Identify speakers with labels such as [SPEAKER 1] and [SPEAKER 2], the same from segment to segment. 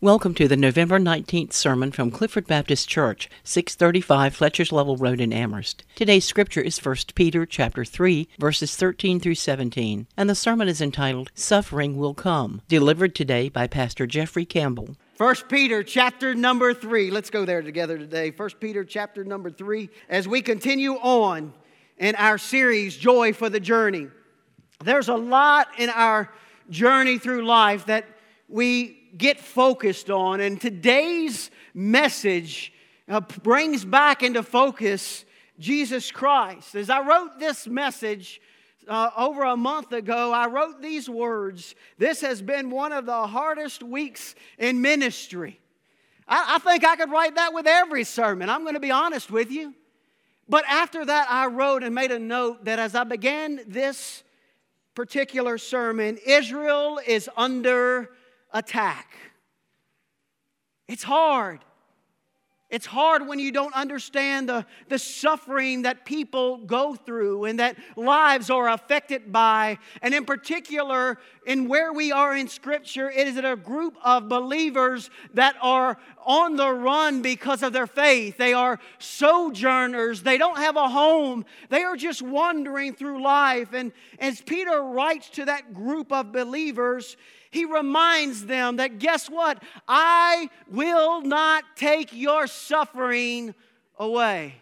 [SPEAKER 1] Welcome to the November 19th sermon from Clifford Baptist Church, 635 Fletcher's Level Road in Amherst. Today's scripture is 1 Peter chapter 3, verses 13 through 17, and the sermon is entitled Suffering Will Come, delivered today by Pastor Jeffrey Campbell.
[SPEAKER 2] 1 Peter chapter number 3. Let's go there together today. 1 Peter chapter number 3 as we continue on in our series Joy for the Journey. There's a lot in our journey through life that we get focused on. And today's message uh, brings back into focus Jesus Christ. As I wrote this message uh, over a month ago, I wrote these words This has been one of the hardest weeks in ministry. I, I think I could write that with every sermon. I'm going to be honest with you. But after that, I wrote and made a note that as I began this particular sermon, Israel is under attack. It's hard. It's hard when you don't understand the, the suffering that people go through and that lives are affected by. And in particular, in where we are in Scripture, it is a group of believers that are on the run because of their faith. They are sojourners, they don't have a home, they are just wandering through life. And as Peter writes to that group of believers, he reminds them that guess what? I will not take your suffering away.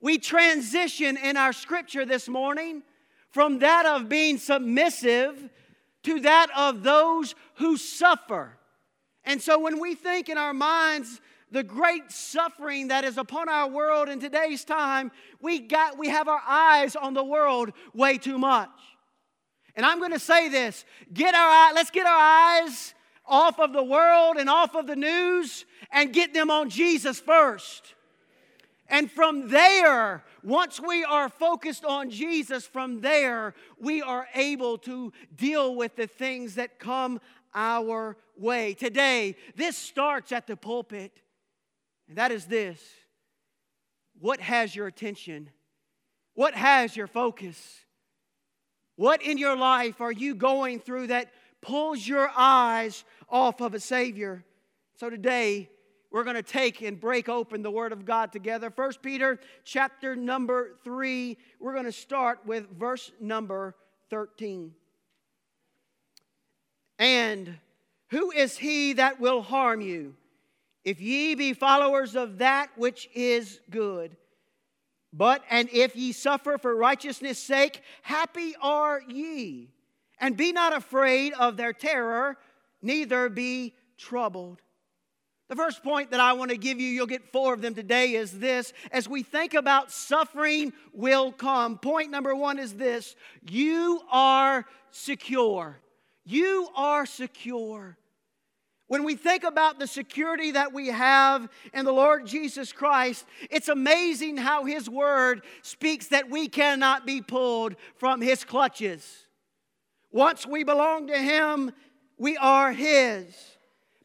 [SPEAKER 2] We transition in our scripture this morning from that of being submissive to that of those who suffer. And so when we think in our minds, the great suffering that is upon our world in today's time, we, got, we have our eyes on the world way too much. And I'm going to say this get our let's get our eyes off of the world and off of the news and get them on Jesus first. And from there, once we are focused on Jesus, from there, we are able to deal with the things that come our way. Today, this starts at the pulpit, and that is this What has your attention? What has your focus? What in your life are you going through that pulls your eyes off of a Savior? So today, we're going to take and break open the Word of God together. First Peter chapter number 3, we're going to start with verse number 13. And who is he that will harm you if ye be followers of that which is good? But, and if ye suffer for righteousness' sake, happy are ye. And be not afraid of their terror, neither be troubled. The first point that I want to give you, you'll get four of them today, is this. As we think about suffering will come, point number one is this you are secure. You are secure. When we think about the security that we have in the Lord Jesus Christ, it's amazing how His Word speaks that we cannot be pulled from His clutches. Once we belong to Him, we are His.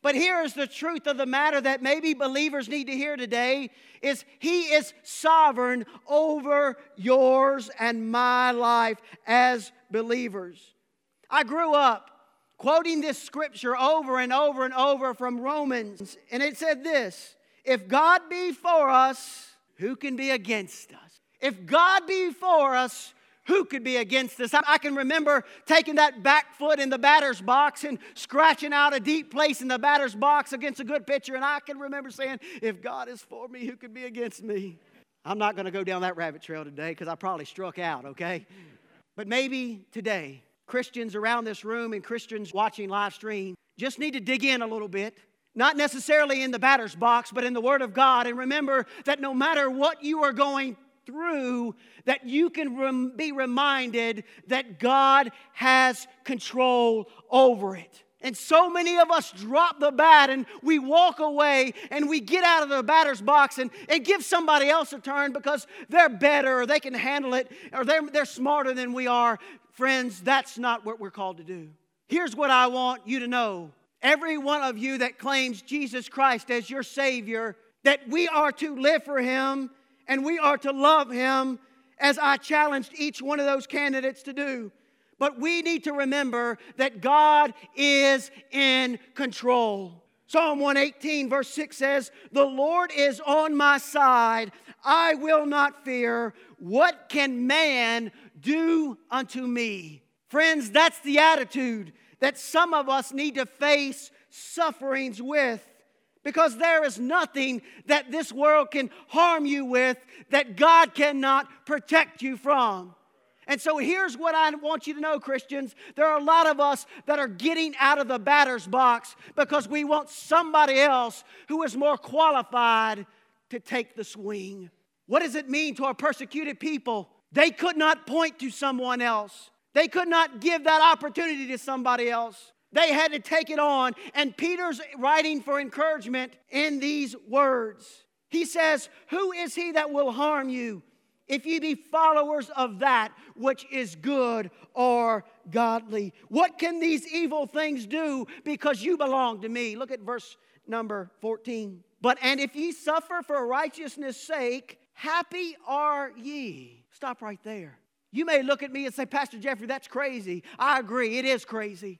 [SPEAKER 2] But here is the truth of the matter that maybe believers need to hear today is he is sovereign over yours and my life as believers. I grew up quoting this scripture over and over and over from Romans. And it said this If God be for us, who can be against us? If God be for us, who could be against us? I can remember taking that back foot in the batter's box and scratching out a deep place in the batter's box against a good pitcher. And I can remember saying, If God is for me, who could be against me? I'm not going to go down that rabbit trail today because I probably struck out, okay? But maybe today, Christians around this room and Christians watching live stream just need to dig in a little bit. Not necessarily in the batter's box, but in the Word of God. And remember that no matter what you are going through, that you can rem- be reminded that God has control over it. And so many of us drop the bat and we walk away and we get out of the batter's box and, and give somebody else a turn because they're better or they can handle it or they're, they're smarter than we are. Friends, that's not what we're called to do. Here's what I want you to know every one of you that claims Jesus Christ as your Savior, that we are to live for Him and we are to love Him as I challenged each one of those candidates to do. But we need to remember that God is in control. Psalm 118, verse 6 says, The Lord is on my side. I will not fear. What can man do unto me? Friends, that's the attitude that some of us need to face sufferings with because there is nothing that this world can harm you with that God cannot protect you from. And so here's what I want you to know, Christians. There are a lot of us that are getting out of the batter's box because we want somebody else who is more qualified to take the swing. What does it mean to our persecuted people? They could not point to someone else, they could not give that opportunity to somebody else. They had to take it on. And Peter's writing for encouragement in these words. He says, Who is he that will harm you? If ye be followers of that which is good or godly. What can these evil things do because you belong to me? Look at verse number 14. But and if ye suffer for righteousness' sake, happy are ye. Stop right there. You may look at me and say, Pastor Jeffrey, that's crazy. I agree, it is crazy.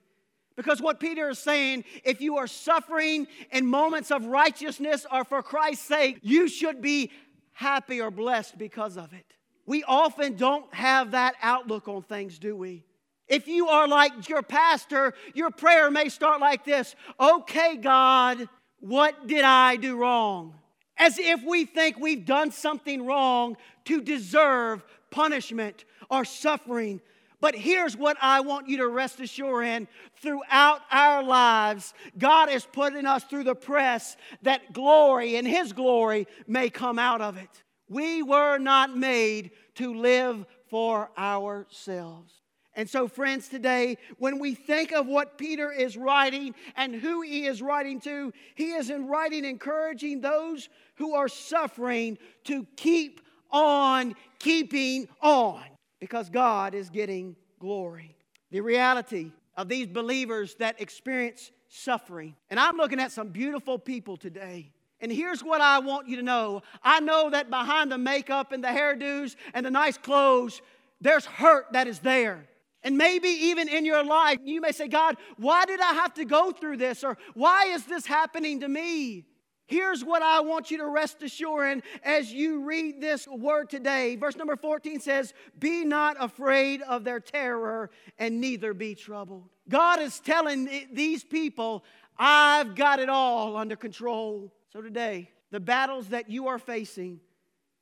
[SPEAKER 2] Because what Peter is saying, if you are suffering in moments of righteousness or for Christ's sake, you should be happy or blessed because of it. We often don't have that outlook on things, do we? If you are like your pastor, your prayer may start like this Okay, God, what did I do wrong? As if we think we've done something wrong to deserve punishment or suffering. But here's what I want you to rest assured in throughout our lives, God is putting us through the press that glory and His glory may come out of it. We were not made to live for ourselves. And so, friends, today, when we think of what Peter is writing and who he is writing to, he is in writing encouraging those who are suffering to keep on keeping on because God is getting glory. The reality of these believers that experience suffering. And I'm looking at some beautiful people today. And here's what I want you to know I know that behind the makeup and the hairdos and the nice clothes, there's hurt that is there. And maybe even in your life, you may say, God, why did I have to go through this? Or why is this happening to me? Here's what I want you to rest assured in as you read this word today. Verse number 14 says, Be not afraid of their terror, and neither be troubled. God is telling these people, I've got it all under control. So today, the battles that you are facing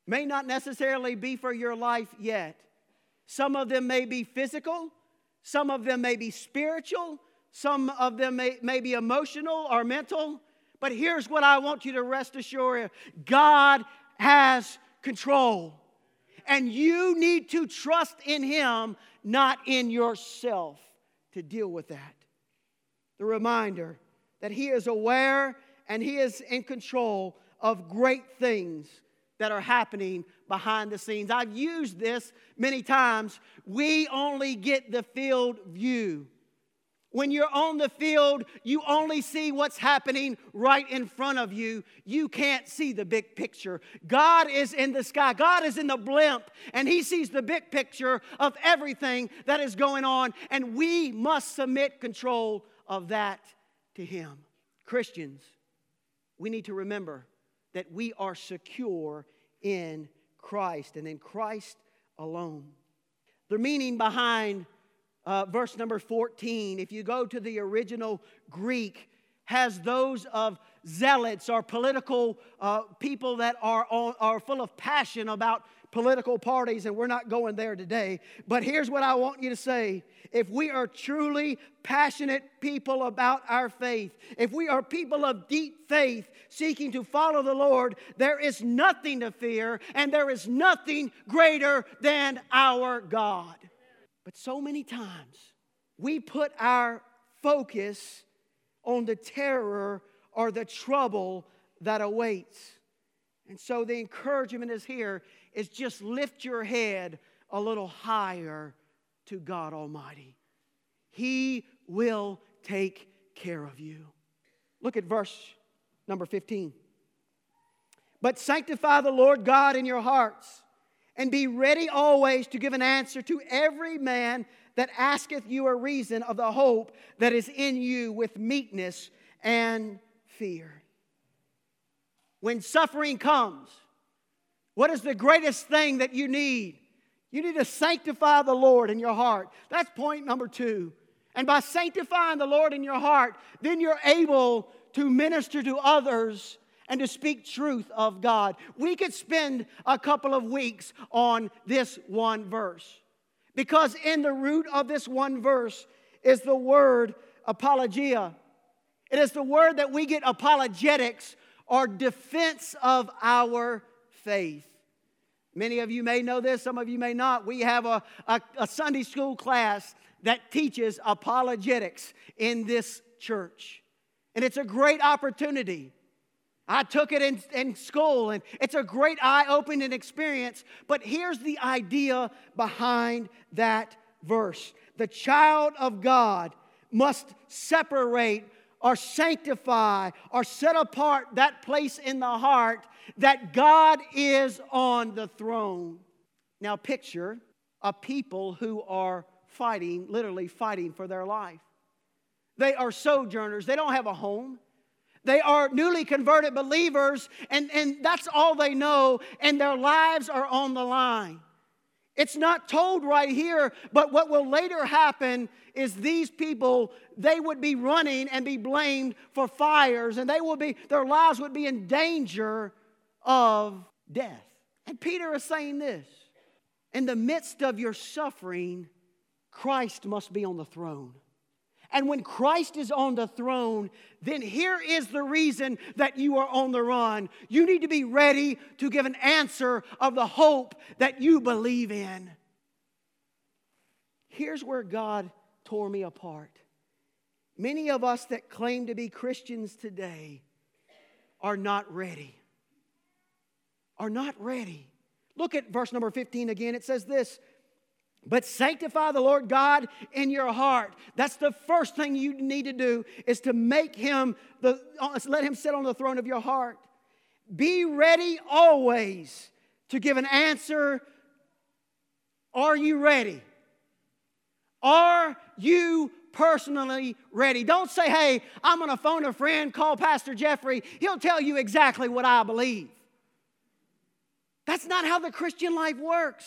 [SPEAKER 2] may not necessarily be for your life yet. Some of them may be physical, some of them may be spiritual, some of them may, may be emotional or mental. But here's what I want you to rest assured God has control. And you need to trust in Him, not in yourself, to deal with that. The reminder that He is aware and He is in control of great things that are happening behind the scenes. I've used this many times. We only get the field view. When you're on the field, you only see what's happening right in front of you. You can't see the big picture. God is in the sky, God is in the blimp, and He sees the big picture of everything that is going on, and we must submit control of that to Him. Christians, we need to remember that we are secure in Christ and in Christ alone. The meaning behind uh, verse number 14, if you go to the original Greek, has those of zealots or political uh, people that are, are full of passion about political parties, and we're not going there today. But here's what I want you to say if we are truly passionate people about our faith, if we are people of deep faith seeking to follow the Lord, there is nothing to fear, and there is nothing greater than our God. But so many times we put our focus on the terror or the trouble that awaits. And so the encouragement is here is just lift your head a little higher to God Almighty. He will take care of you. Look at verse number 15. But sanctify the Lord God in your hearts and be ready always to give an answer to every man that asketh you a reason of the hope that is in you with meekness and fear. When suffering comes, what is the greatest thing that you need? You need to sanctify the Lord in your heart. That's point number two. And by sanctifying the Lord in your heart, then you're able to minister to others and to speak truth of God. We could spend a couple of weeks on this one verse because in the root of this one verse is the word apologia. It is the word that we get apologetics or defense of our faith. Many of you may know this, some of you may not. We have a, a, a Sunday school class that teaches apologetics in this church. And it's a great opportunity. I took it in, in school, and it's a great eye opening experience. But here's the idea behind that verse the child of God must separate or sanctify or set apart that place in the heart that God is on the throne. Now, picture a people who are fighting, literally fighting for their life. They are sojourners, they don't have a home. They are newly converted believers, and, and that's all they know, and their lives are on the line. It's not told right here, but what will later happen is these people, they would be running and be blamed for fires, and they will be, their lives would be in danger of death. And Peter is saying this in the midst of your suffering, Christ must be on the throne. And when Christ is on the throne, then here is the reason that you are on the run. You need to be ready to give an answer of the hope that you believe in. Here's where God tore me apart. Many of us that claim to be Christians today are not ready. Are not ready. Look at verse number 15 again. It says this but sanctify the Lord God in your heart. That's the first thing you need to do is to make him the uh, let him sit on the throne of your heart. Be ready always to give an answer. Are you ready? Are you personally ready? Don't say, hey, I'm going to phone a friend, call Pastor Jeffrey. He'll tell you exactly what I believe. That's not how the Christian life works.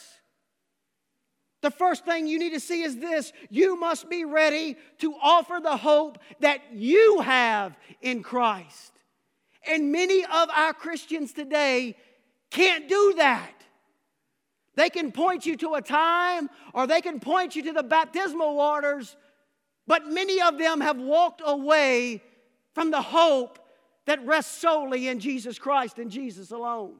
[SPEAKER 2] The first thing you need to see is this you must be ready to offer the hope that you have in Christ. And many of our Christians today can't do that. They can point you to a time or they can point you to the baptismal waters, but many of them have walked away from the hope that rests solely in Jesus Christ and Jesus alone.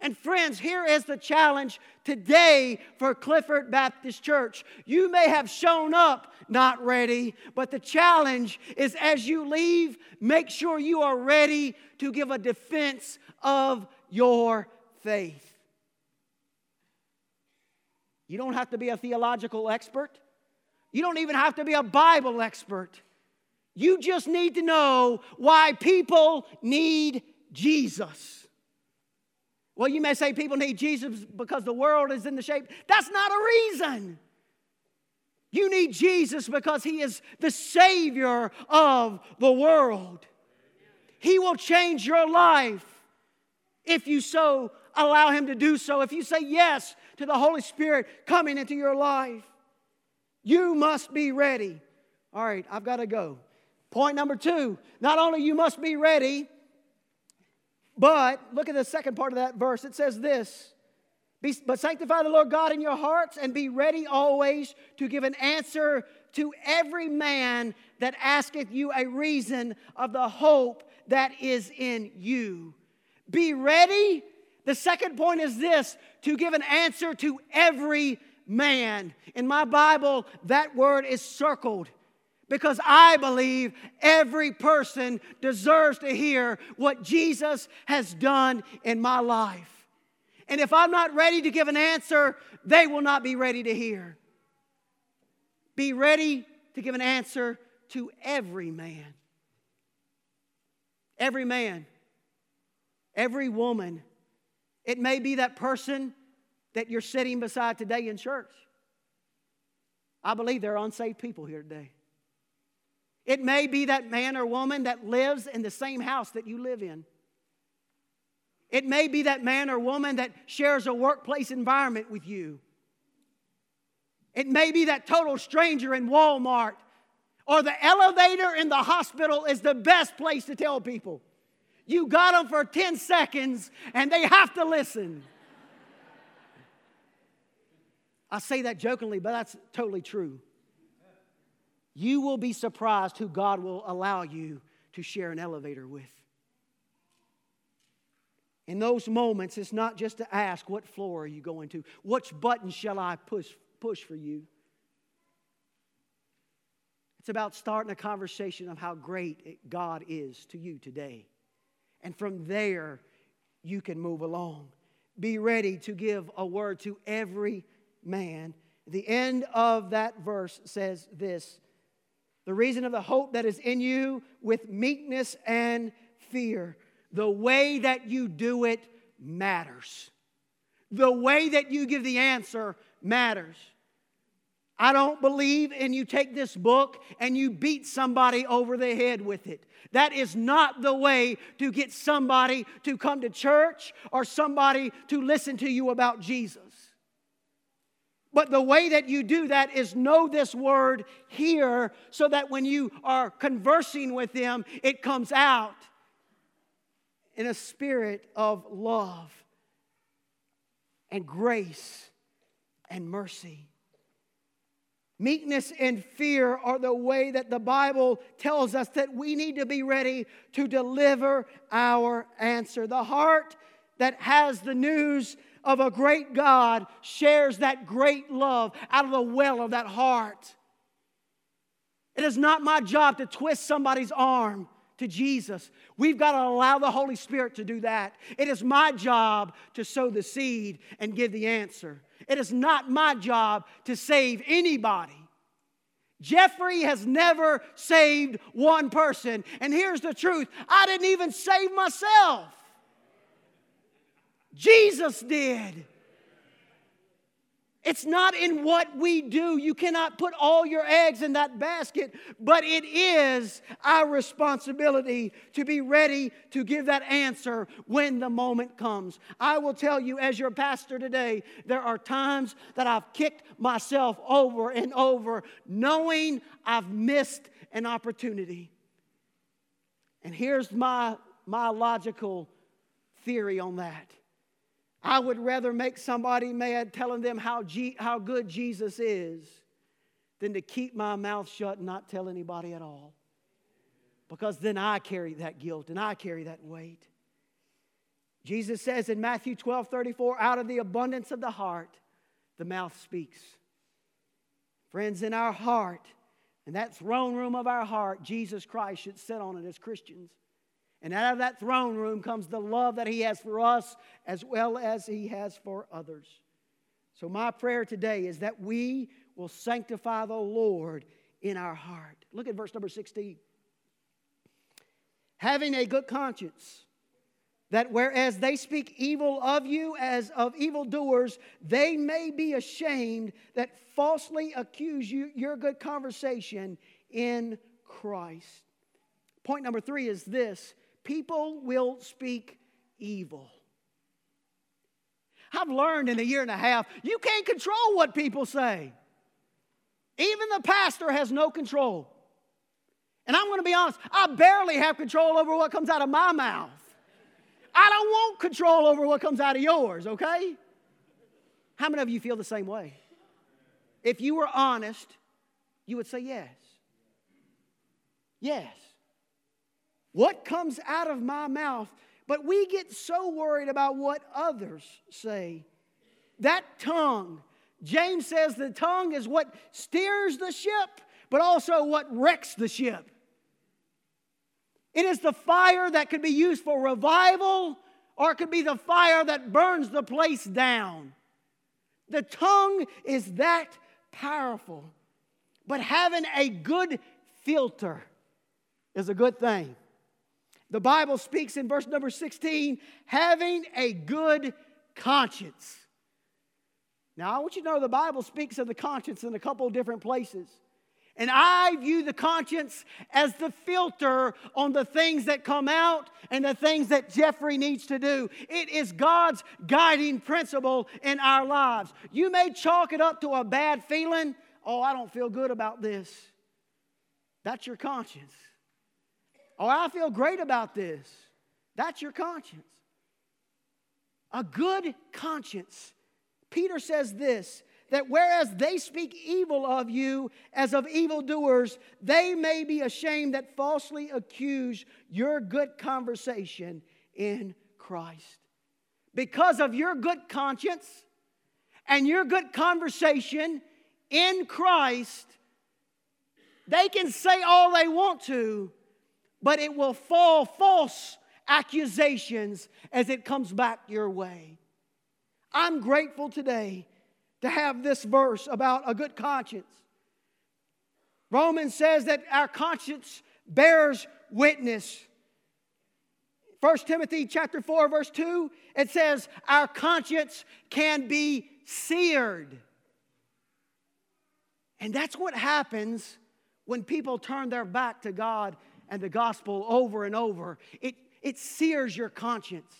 [SPEAKER 2] And friends, here is the challenge today for Clifford Baptist Church. You may have shown up not ready, but the challenge is as you leave, make sure you are ready to give a defense of your faith. You don't have to be a theological expert. You don't even have to be a Bible expert. You just need to know why people need Jesus. Well, you may say people need Jesus because the world is in the shape. That's not a reason. You need Jesus because He is the Savior of the world. He will change your life if you so allow Him to do so. If you say yes to the Holy Spirit coming into your life, you must be ready. All right, I've got to go. Point number two not only you must be ready, but look at the second part of that verse. It says this be, But sanctify the Lord God in your hearts and be ready always to give an answer to every man that asketh you a reason of the hope that is in you. Be ready. The second point is this to give an answer to every man. In my Bible, that word is circled because I believe every person deserves to hear what Jesus has done in my life. And if I'm not ready to give an answer, they will not be ready to hear. Be ready to give an answer to every man. Every man, every woman. It may be that person that you're sitting beside today in church. I believe there are unsaved people here today. It may be that man or woman that lives in the same house that you live in. It may be that man or woman that shares a workplace environment with you. It may be that total stranger in Walmart or the elevator in the hospital is the best place to tell people. You got them for 10 seconds and they have to listen. I say that jokingly, but that's totally true. You will be surprised who God will allow you to share an elevator with. In those moments, it's not just to ask, What floor are you going to? Which button shall I push, push for you? It's about starting a conversation of how great God is to you today. And from there, you can move along. Be ready to give a word to every man. The end of that verse says this The reason of the hope that is in you with meekness and fear the way that you do it matters. The way that you give the answer matters. I don't believe in you take this book and you beat somebody over the head with it. That is not the way to get somebody to come to church or somebody to listen to you about Jesus. But the way that you do that is know this word here so that when you are conversing with them, it comes out in a spirit of love and grace and mercy. Meekness and fear are the way that the Bible tells us that we need to be ready to deliver our answer. The heart that has the news of a great God shares that great love out of the well of that heart. It is not my job to twist somebody's arm to Jesus. We've got to allow the Holy Spirit to do that. It is my job to sow the seed and give the answer. It is not my job to save anybody. Jeffrey has never saved one person. And here's the truth I didn't even save myself, Jesus did. It's not in what we do. You cannot put all your eggs in that basket, but it is our responsibility to be ready to give that answer when the moment comes. I will tell you, as your pastor today, there are times that I've kicked myself over and over, knowing I've missed an opportunity. And here's my, my logical theory on that I would rather make somebody mad telling them how, G- how good Jesus is than to keep my mouth shut and not tell anybody at all. Because then I carry that guilt and I carry that weight. Jesus says in Matthew 12 34, out of the abundance of the heart, the mouth speaks. Friends, in our heart, in that throne room of our heart, Jesus Christ should sit on it as Christians. And out of that throne room comes the love that He has for us as well as He has for others. So, my prayer today is that we will sanctify the Lord in our heart. Look at verse number 16. Having a good conscience, that whereas they speak evil of you as of evildoers, they may be ashamed that falsely accuse you your good conversation in Christ. Point number three is this people will speak evil. I've learned in a year and a half, you can't control what people say. Even the pastor has no control. And I'm going to be honest, I barely have control over what comes out of my mouth. I don't want control over what comes out of yours, okay? How many of you feel the same way? If you were honest, you would say yes. Yes what comes out of my mouth. But we get so worried about what others say. That tongue, James says the tongue is what steers the ship, but also what wrecks the ship. It is the fire that could be used for revival, or it could be the fire that burns the place down. The tongue is that powerful. But having a good filter is a good thing. The Bible speaks in verse number 16, having a good conscience. Now, I want you to know the Bible speaks of the conscience in a couple of different places. And I view the conscience as the filter on the things that come out and the things that Jeffrey needs to do. It is God's guiding principle in our lives. You may chalk it up to a bad feeling. Oh, I don't feel good about this. That's your conscience. Oh, I feel great about this. That's your conscience. A good conscience. Peter says this that whereas they speak evil of you as of evildoers, they may be ashamed that falsely accuse your good conversation in Christ. Because of your good conscience and your good conversation in Christ, they can say all they want to, but it will fall false accusations as it comes back your way. I'm grateful today to have this verse about a good conscience. Romans says that our conscience bears witness. 1 Timothy chapter 4 verse 2 it says our conscience can be seared. And that's what happens when people turn their back to God and the gospel over and over. It, it sears your conscience.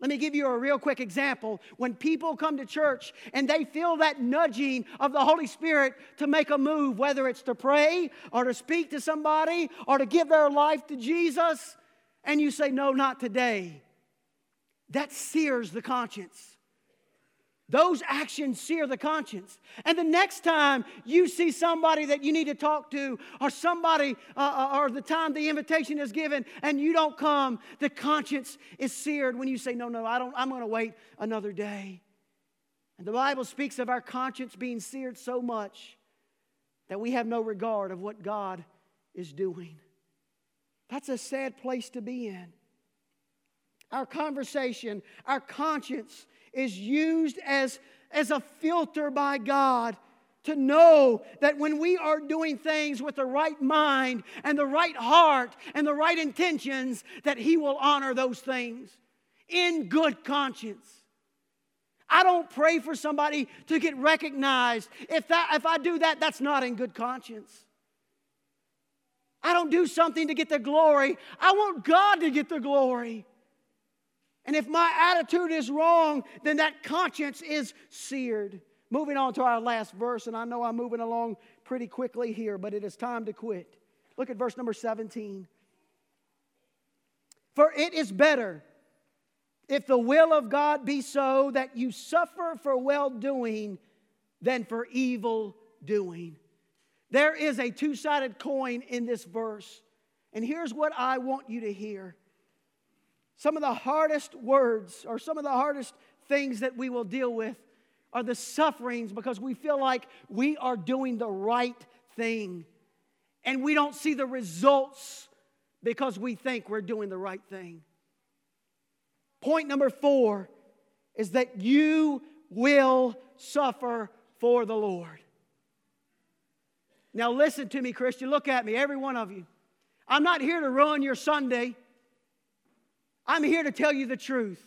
[SPEAKER 2] Let me give you a real quick example. When people come to church and they feel that nudging of the Holy Spirit to make a move, whether it's to pray or to speak to somebody or to give their life to Jesus, and you say, No, not today, that sears the conscience. Those actions sear the conscience. And the next time you see somebody that you need to talk to, or somebody, uh, uh, or the time the invitation is given and you don't come, the conscience is seared when you say, No, no, I don't, I'm going to wait another day. And the Bible speaks of our conscience being seared so much that we have no regard of what God is doing. That's a sad place to be in. Our conversation, our conscience is used as, as a filter by God to know that when we are doing things with the right mind and the right heart and the right intentions, that He will honor those things in good conscience. I don't pray for somebody to get recognized. If, that, if I do that, that's not in good conscience. I don't do something to get the glory. I want God to get the glory. And if my attitude is wrong, then that conscience is seared. Moving on to our last verse, and I know I'm moving along pretty quickly here, but it is time to quit. Look at verse number 17. For it is better if the will of God be so that you suffer for well doing than for evil doing. There is a two sided coin in this verse. And here's what I want you to hear some of the hardest words or some of the hardest things that we will deal with are the sufferings because we feel like we are doing the right thing and we don't see the results because we think we're doing the right thing. Point number four is that you will suffer for the Lord. Now, listen to me, Christian. Look at me, every one of you. I'm not here to ruin your Sunday. I'm here to tell you the truth.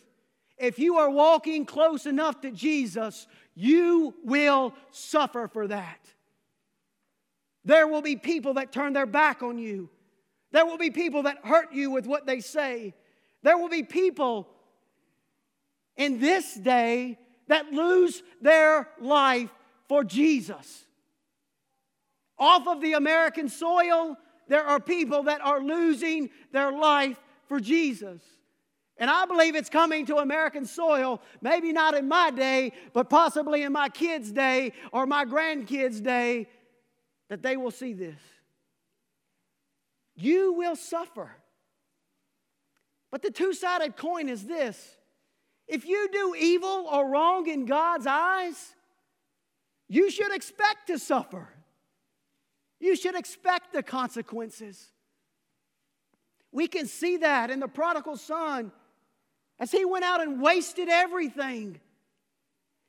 [SPEAKER 2] If you are walking close enough to Jesus, you will suffer for that. There will be people that turn their back on you. There will be people that hurt you with what they say. There will be people in this day that lose their life for Jesus. Off of the American soil, there are people that are losing their life for Jesus. And I believe it's coming to American soil, maybe not in my day, but possibly in my kids' day or my grandkids' day, that they will see this. You will suffer. But the two sided coin is this if you do evil or wrong in God's eyes, you should expect to suffer. You should expect the consequences. We can see that in the prodigal son as he went out and wasted everything.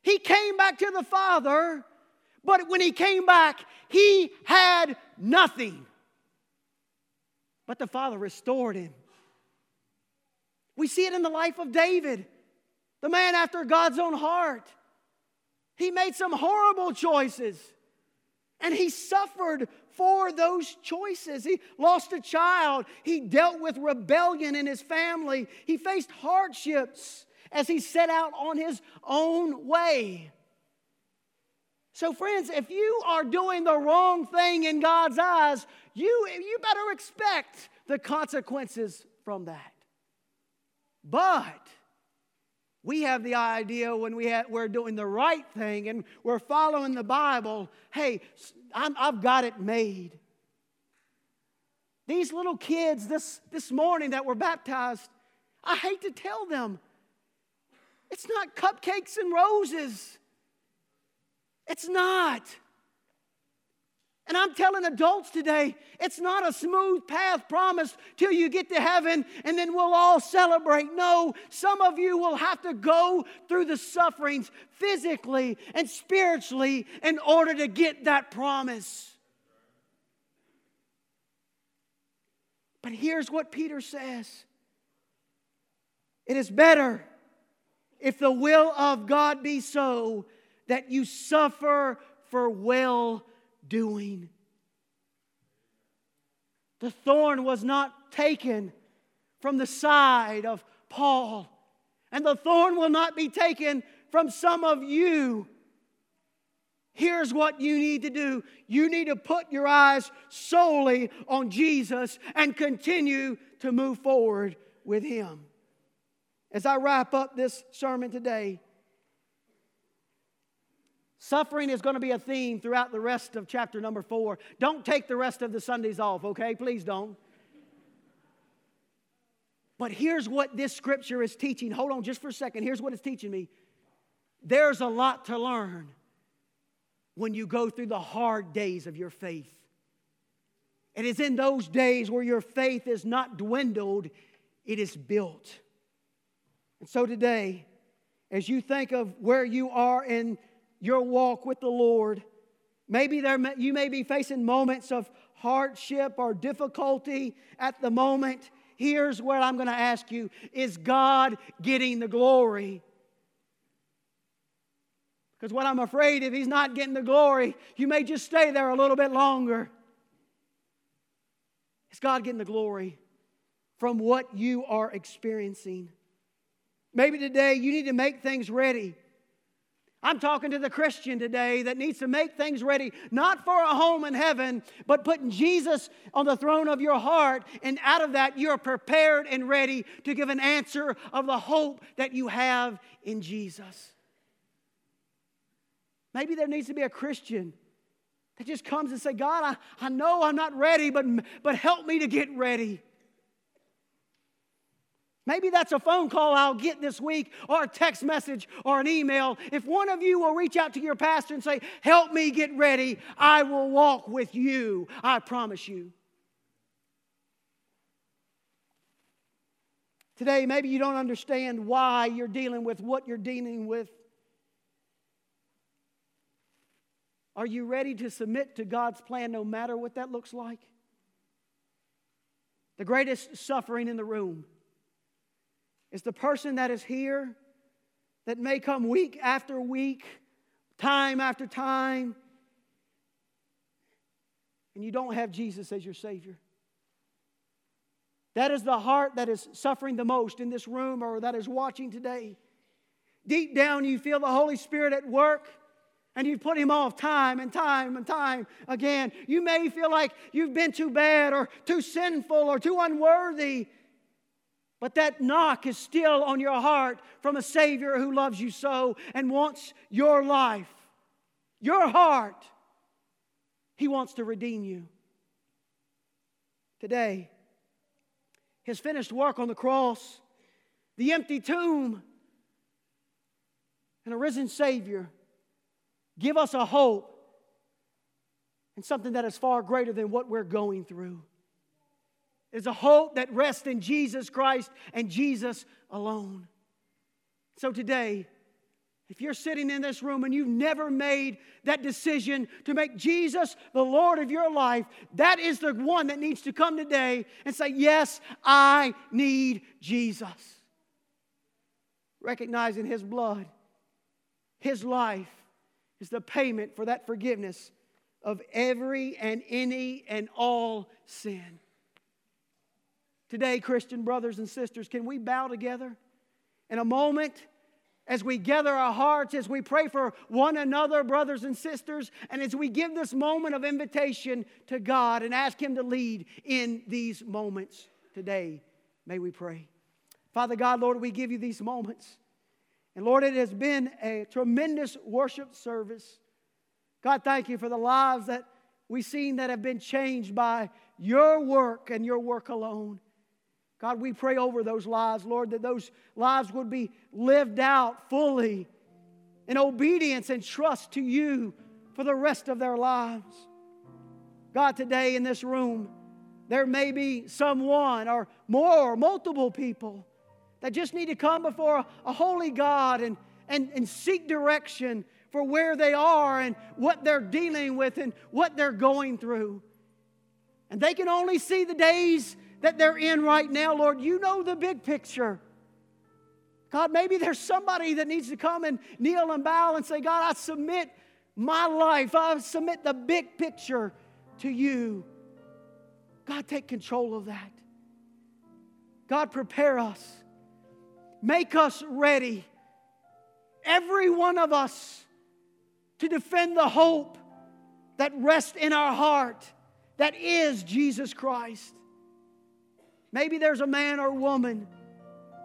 [SPEAKER 2] He came back to the Father, but when he came back, he had nothing. But the Father restored him. We see it in the life of David, the man after God's own heart. He made some horrible choices and he suffered for those choices. He lost a child. He dealt with rebellion in his family. He faced hardships as he set out on his own way. So, friends, if you are doing the wrong thing in God's eyes, you, you better expect the consequences from that. But we have the idea when we have, we're doing the right thing and we're following the Bible hey, i have got it made. These little kids this, this morning that were baptized, I hate to tell them, it's not cupcakes and roses. It's not. And I'm telling adults today, it's not a smooth path promised till you get to heaven and then we'll all celebrate. No, some of you will have to go through the sufferings physically and spiritually in order to get that promise. But here's what Peter says It is better if the will of God be so that you suffer for well doing. The thorn was not taken from the side of Paul, and the thorn will not be taken from some of you. Here's what you need to do you need to put your eyes solely on Jesus and continue to move forward with Him. As I wrap up this sermon today, Suffering is going to be a theme throughout the rest of chapter number four. Don't take the rest of the Sundays off, okay? Please don't. But here's what this scripture is teaching. Hold on just for a second. Here's what it's teaching me. There's a lot to learn when you go through the hard days of your faith. It is in those days where your faith is not dwindled, it is built. And so today, as you think of where you are in your walk with the Lord. Maybe there, you may be facing moments of hardship or difficulty at the moment. Here's what I'm going to ask you Is God getting the glory? Because what I'm afraid if He's not getting the glory, you may just stay there a little bit longer. Is God getting the glory from what you are experiencing? Maybe today you need to make things ready I'm talking to the Christian today that needs to make things ready, not for a home in heaven, but putting Jesus on the throne of your heart. And out of that, you're prepared and ready to give an answer of the hope that you have in Jesus. Maybe there needs to be a Christian that just comes and say, God, I, I know I'm not ready, but, but help me to get ready. Maybe that's a phone call I'll get this week, or a text message, or an email. If one of you will reach out to your pastor and say, Help me get ready, I will walk with you. I promise you. Today, maybe you don't understand why you're dealing with what you're dealing with. Are you ready to submit to God's plan no matter what that looks like? The greatest suffering in the room is the person that is here that may come week after week, time after time, and you don't have Jesus as your Savior. That is the heart that is suffering the most in this room or that is watching today. Deep down, you feel the Holy Spirit at work and you put him off time and time and time again. You may feel like you've been too bad or too sinful or too unworthy. But that knock is still on your heart from a Savior who loves you so and wants your life, your heart. He wants to redeem you. Today, His finished work on the cross, the empty tomb, and a risen Savior give us a hope and something that is far greater than what we're going through is a hope that rests in Jesus Christ and Jesus alone. So today, if you're sitting in this room and you've never made that decision to make Jesus the Lord of your life, that is the one that needs to come today and say, Yes, I need Jesus. Recognizing His blood, His life is the payment for that forgiveness of every and any and all sin. Today, Christian brothers and sisters, can we bow together in a moment as we gather our hearts, as we pray for one another, brothers and sisters, and as we give this moment of invitation to God and ask Him to lead in these moments today? May we pray. Father God, Lord, we give you these moments. And Lord, it has been a tremendous worship service. God, thank you for the lives that we've seen that have been changed by your work and your work alone. God, we pray over those lives, Lord, that those lives would be lived out fully in obedience and trust to you for the rest of their lives. God, today in this room, there may be someone or more or multiple people that just need to come before a, a holy God and, and, and seek direction for where they are and what they're dealing with and what they're going through. And they can only see the days that they're in right now, Lord. You know the big picture. God, maybe there's somebody that needs to come and kneel and bow and say, God, I submit my life, I submit the big picture to you. God, take control of that. God, prepare us. Make us ready, every one of us, to defend the hope that rests in our heart that is Jesus Christ. Maybe there's a man or woman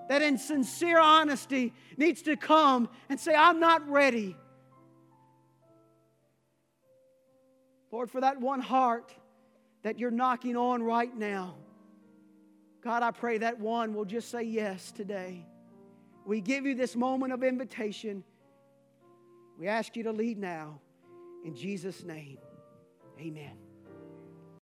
[SPEAKER 2] that, in sincere honesty, needs to come and say, I'm not ready. Lord, for that one heart that you're knocking on right now, God, I pray that one will just say yes today. We give you this moment of invitation. We ask you to lead now. In Jesus' name, amen.